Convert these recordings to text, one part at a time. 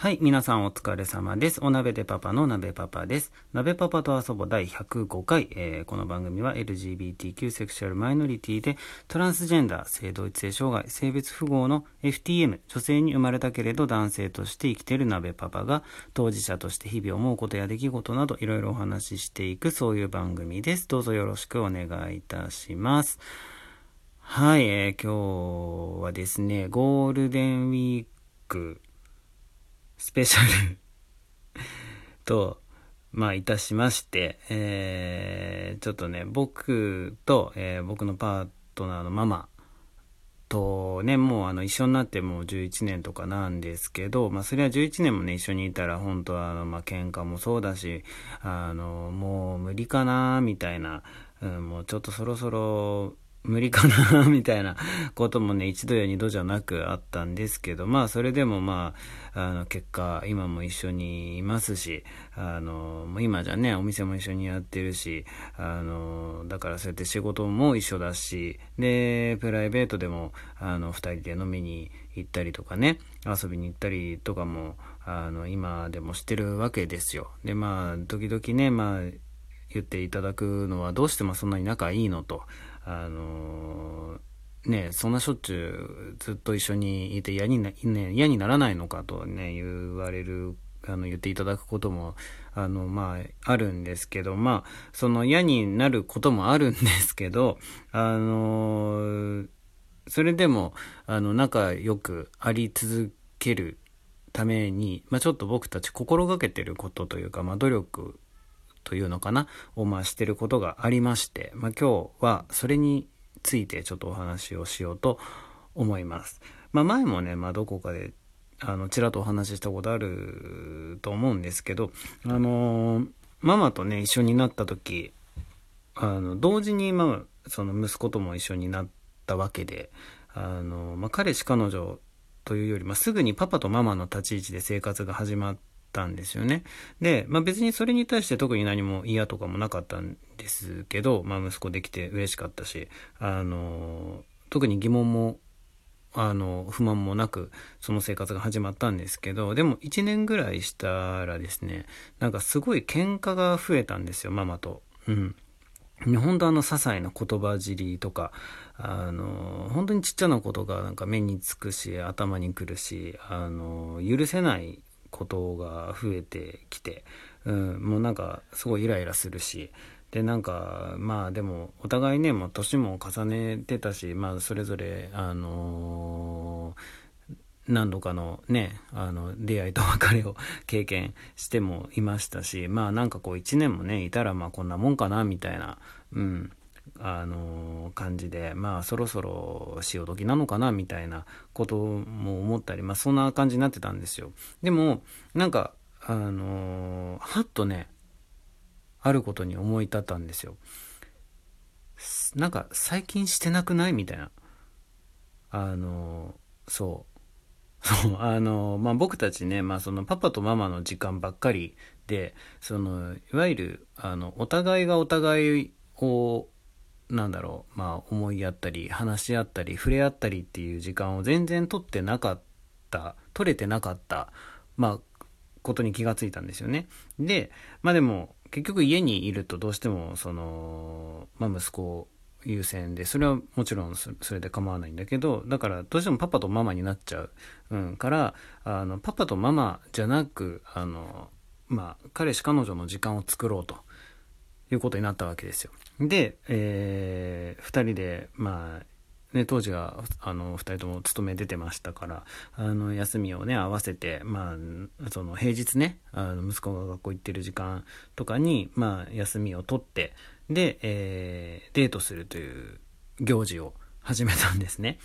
はい、皆さんお疲れ様です。お鍋でパパの鍋パパです。鍋パパと遊ぼ第105回、えー、この番組は LGBTQ セクシュアルマイノリティでトランスジェンダー、性同一性障害、性別符号の FTM、女性に生まれたけれど男性として生きている鍋パパが当事者として日々思うことや出来事などいろいろお話ししていくそういう番組です。どうぞよろしくお願いいたします。はい、えー、今日はですね、ゴールデンウィークスペシャルと、まあ、いたしまして、えー、ちょっとね、僕と、えー、僕のパートナーのママとね、もうあの一緒になってもう11年とかなんですけど、まあそれは11年もね、一緒にいたら本当はあの、まあ喧嘩もそうだし、あの、もう無理かな、みたいな、うん、もうちょっとそろそろ無理かなみたいなこともね、一度や二度じゃなくあったんですけど、まあ、それでもまあ、あの、結果、今も一緒にいますし、あの、今じゃね、お店も一緒にやってるし、あの、だからそうやって仕事も一緒だし、で、プライベートでも、あの、二人で飲みに行ったりとかね、遊びに行ったりとかも、あの、今でもしてるわけですよ。で、まあ、時々ね、まあ、言っていただくのはどうしてもそんなに仲いいのと、あのね、そんなしょっちゅうずっと一緒にいて嫌にな,、ね、嫌にならないのかとね、言われる、あの、言っていただくことも、あの、まあ、あるんですけど、まあ、その嫌になることもあるんですけど、あのそれでも、あの、仲良くあり続けるために、まあ、ちょっと僕たち心がけてることというか、まあ、努力というのかなをまあしてることがありまして、まあ、今日はそれについてちょっとお話をしようと思います。まあ、前もね、まあ、どこかであのちらっとお話ししたことあると思うんですけど、あのー、ママとね一緒になった時あの同時に、まあ、その息子とも一緒になったわけで、あのまあ、彼氏彼女というより、まあ、すぐにパパとママの立ち位置で生活が始まったんですよね。で、まあ別にそれに対して特に何も嫌とかもなかったんですけど、まあ息子できて嬉しかったし、あの、特に疑問も、あの、不満もなく、その生活が始まったんですけど、でも1年ぐらいしたらですね、なんかすごい喧嘩が増えたんですよ、ママと。うん。本当あの些細な言葉尻とか、あの、本当にちっちゃなことがなんか目につくし、頭にくるし、あの、許せないことが増えてきて、うん、もうなんかすごいイライラするし、でなんかまあでもお互いねもう年も重ねてたしまあそれぞれあのー、何度かのねあの出会いと別れを経験してもいましたしまあなんかこう1年もねいたらまあこんなもんかなみたいなうん。あの感じでまあそろそろ潮時なのかなみたいなことも思ったりまあそんな感じになってたんですよ。でもなんかあのはっとねあることに思い立ったんですよ。なんか最近してなくない？みたいな。あのそう。そうあのまあ僕たちねまあそのパパとママの時間ばっかりでそのいわゆるあのお互いがお互いをなんだろう、まあ思いやったり、話し合ったり、触れ合ったりっていう時間を全然取ってなかった、取れてなかった、まあ、ことに気がついたんですよね。で、まあでも、結局家にいるとどうしても、その、まあ息子優先で、それはもちろんそれで構わないんだけど、だからどうしてもパパとママになっちゃう。うん、から、あの、パパとママじゃなく、あの、まあ、彼氏彼女の時間を作ろうと。いうことになったわけですよ。で、えー、2人で、まあ、ね、当時はあの2人とも勤め出てましたからあの休みをね合わせて、まあ、その平日ねあの息子が学校行ってる時間とかに、まあ、休みを取ってで、えー、デートするという行事を始めたんですね。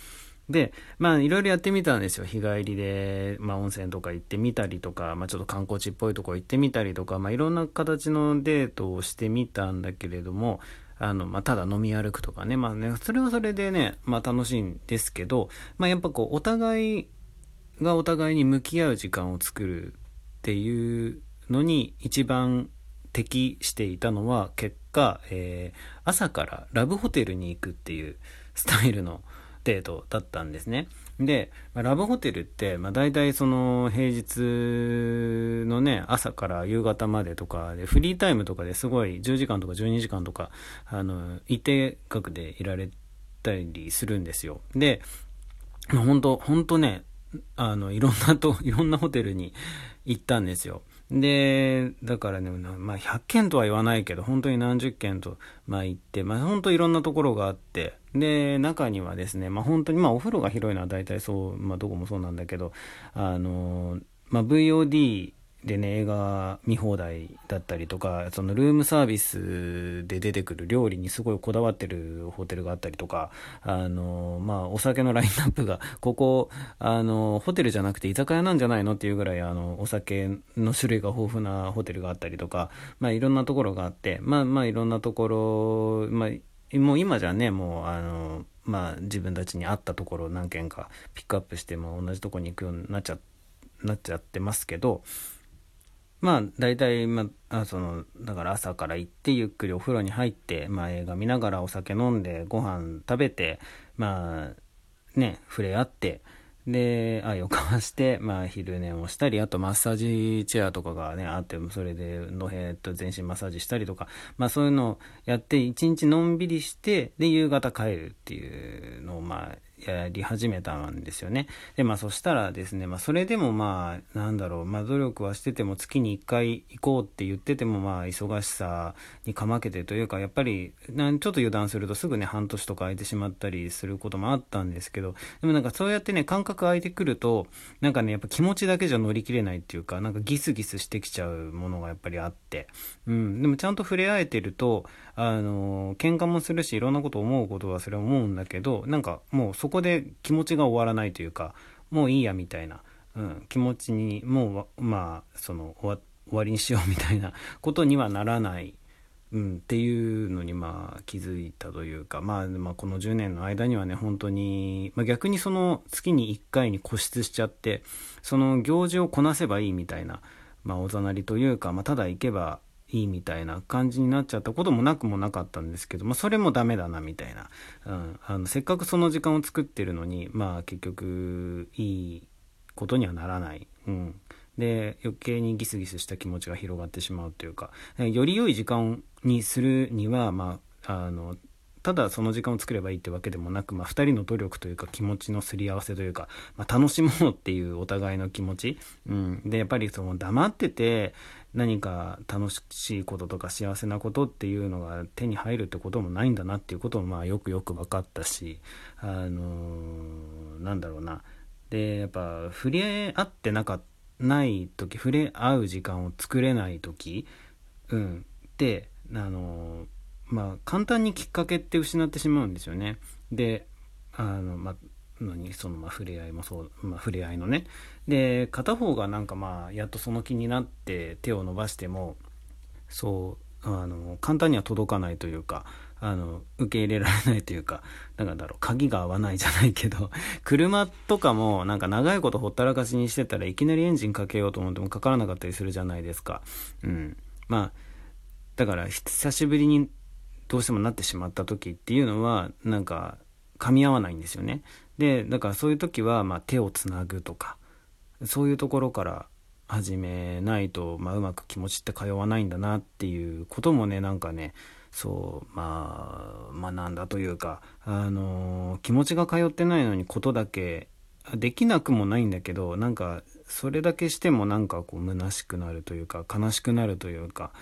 で、まあいろいろやってみたんですよ。日帰りで、まあ温泉とか行ってみたりとか、まあちょっと観光地っぽいとこ行ってみたりとか、まあいろんな形のデートをしてみたんだけれども、あの、まあただ飲み歩くとかね、まあね、それはそれでね、まあ楽しいんですけど、まあやっぱこう、お互いがお互いに向き合う時間を作るっていうのに一番適していたのは結果、えー、朝からラブホテルに行くっていうスタイルの、程度だったんですね。で、ま、ラブホテルって、まあ、大体その平日のね朝から夕方までとかでフリータイムとかですごい10時間とか12時間とかあの一定額でいられたりするんですよで、本当本当ねあのいろんなといろんなホテルに行ったんですよで、だからね、まあ、100件とは言わないけど、本当に何十件と、まあ、行って、まあ、本当いろんなところがあって、で、中にはですね、まあ、本当に、まあ、お風呂が広いのは大体そう、まあ、どこもそうなんだけど、あの、まあ、VOD でね映画見放題だったりとかそのルームサービスで出てくる料理にすごいこだわってるホテルがあったりとかあのまあお酒のラインナップがここあのホテルじゃなくて居酒屋なんじゃないのっていうぐらいあのお酒の種類が豊富なホテルがあったりとかまあいろんなところがあってまあまあいろんなところまあもう今じゃねもうあのまあ自分たちに合ったところ何軒かピックアップしても同じとこに行くようになっちゃなっちゃってますけどまあ大体、まあ、そのだから朝から行ってゆっくりお風呂に入って、まあ、映画見ながらお酒飲んでご飯食べてまあね触れ合ってで愛を交わして、まあ、昼寝をしたりあとマッサージチェアとかがねあってそれでのへと全身マッサージしたりとか、まあ、そういうのをやって一日のんびりしてで夕方帰るっていうのをまあり始めたんですよね。で、まあそしたらですね、まあそれでもまあなんだろう、まあ努力はしてても月に1回行こうって言っててもまあ忙しさにかまけてというか、やっぱりちょっと油断するとすぐね半年とか空いてしまったりすることもあったんですけど、でもなんかそうやってね感覚空いてくると、なんかねやっぱ気持ちだけじゃ乗り切れないっていうか、なんかギスギスしてきちゃうものがやっぱりあって、うん、でもちゃんと触れ合えてると、あの、喧嘩もするしいろんなこと思うことはそれは思うんだけど、なんかもうそこで気持ちが終わらないというかもういいやみたいな、うん、気持ちにもうまあその終わりにしようみたいな ことにはならない。うん、っていうのにまあ気づいたというか、まあ、まあこの10年の間にはね本当に、まあ、逆にその月に1回に固執しちゃってその行事をこなせばいいみたいな、まあ、おざなりというか、まあ、ただ行けばいいみたいな感じになっちゃったこともなくもなかったんですけど、まあ、それもダメだなみたいな、うん、あのせっかくその時間を作ってるのにまあ結局いいことにはならない、うん、で余計にギスギスした気持ちが広がってしまうというか。より良い時間にするにはまああのただその時間を作ればいいってわけでもなく、まあ、2人の努力というか気持ちのすり合わせというか、まあ、楽しもうっていうお互いの気持ち、うん、でやっぱりその黙ってて何か楽しいこととか幸せなことっていうのが手に入るってこともないんだなっていうこともまあよくよく分かったしあのー、なんだろうなでやっぱ触れ合ってなかない時触れ合う時間を作れない時うんであのーまあ簡単にきっかけって失ってしまうんですよね。であのまあ何そのまあ触れ合いもそう、まあ、触れ合いのねで片方がなんかまあやっとその気になって手を伸ばしてもそうあの簡単には届かないというかあの受け入れられないというかなんだろう鍵が合わないじゃないけど 車とかもなんか長いことほったらかしにしてたらいきなりエンジンかけようと思ってもかからなかったりするじゃないですか。うん、まあだから久しぶりにどうしてもなってしまった時っていうのはなんか噛み合わないんですよね。でだからそういう時はまあ手をつなぐとかそういうところから始めないと、まあ、うまく気持ちって通わないんだなっていうこともねなんかねそうまあ学んだというか、あの、気持ちが通ってないのにことだけできなくもないんだけどなんかそれだけしてもなんかこう虚しくなるというか悲しくなるというか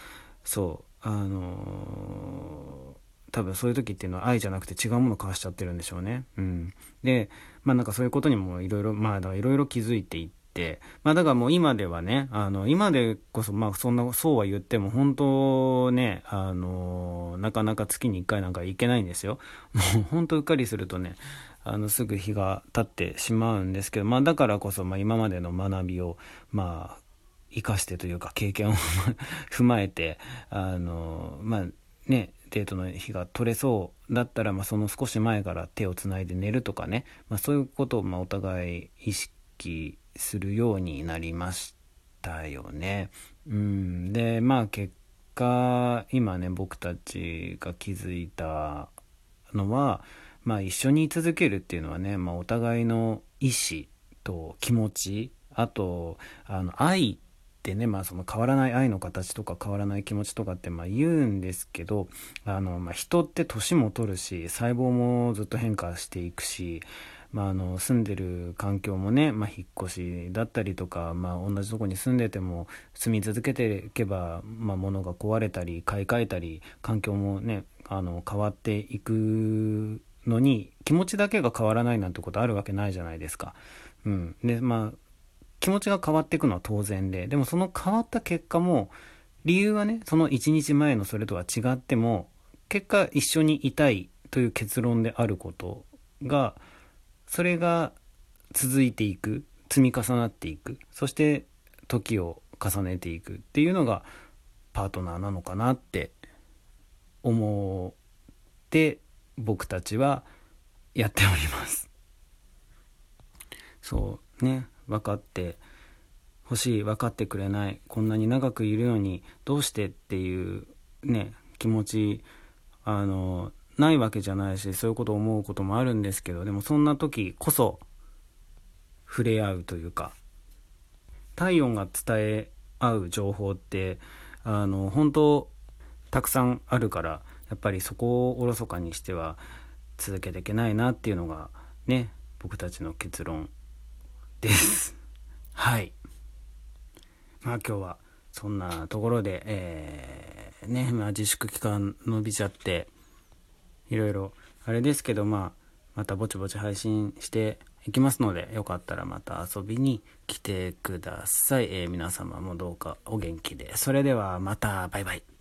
そうあの多分そういう時っていうのは愛じゃなくて違うものを交わしちゃってるんでしょうね。うん、でまあなんかそういうことにもいろいろまあだからいろいろ気づいていって。まあだからもう今ではね、あの、今でこそ、まあそんな、そうは言っても本当ね、あの、なかなか月に1回なんか行けないんですよ。もう本当うっかりするとね、あの、すぐ日が経ってしまうんですけど、まあだからこそ、まあ今までの学びを、まあ生かしてというか経験を 踏まえてあのまあねデートの日が取れそうだったら、まあ、その少し前から手をつないで寝るとかね、まあ、そういうことをまお互い意識するようになりましたよね。うん、でまあ結果今ね僕たちが気づいたのは、まあ、一緒に居続けるっていうのはね、まあ、お互いの意志と気持ちあとあの愛ってね、まあ、その変わらない愛の形とか変わらない気持ちとかってまあ言うんですけどあの、まあ、人って年も取るし細胞もずっと変化していくしまあ、あの住んでる環境もね、まあ、引っ越しだったりとか、まあ、同じとこに住んでても住み続けていけば、まあ、物が壊れたり買い替えたり環境もねあの変わっていくのに気持ちだけが変わらないなんてことあるわけないじゃないですか。うん、でまあ気持ちが変わっていくのは当然ででもその変わった結果も理由はねその1日前のそれとは違っても結果一緒にいたいという結論であることがそれが続いていく積み重なっていくそして時を重ねていくっていうのがパートナーなのかなって思って僕たちはやっております。そうね。分かって欲しい分かってくれないこんなに長くいるのにどうしてっていうね気持ちあのないわけじゃないしそういうことを思うこともあるんですけどでもそんな時こそ触れ合うというか体温が伝え合う情報ってあの本当たくさんあるからやっぱりそこをおろそかにしては続けていけないなっていうのがね僕たちの結論です。はい。まあ今日はそんなところでえー、ねまあ自粛期間伸びちゃっていろいろあれですけどまあまたぼちぼち配信していきますのでよかったらまた遊びに来てください、えー、皆様もどうかお元気で。それではまた。バイバイ。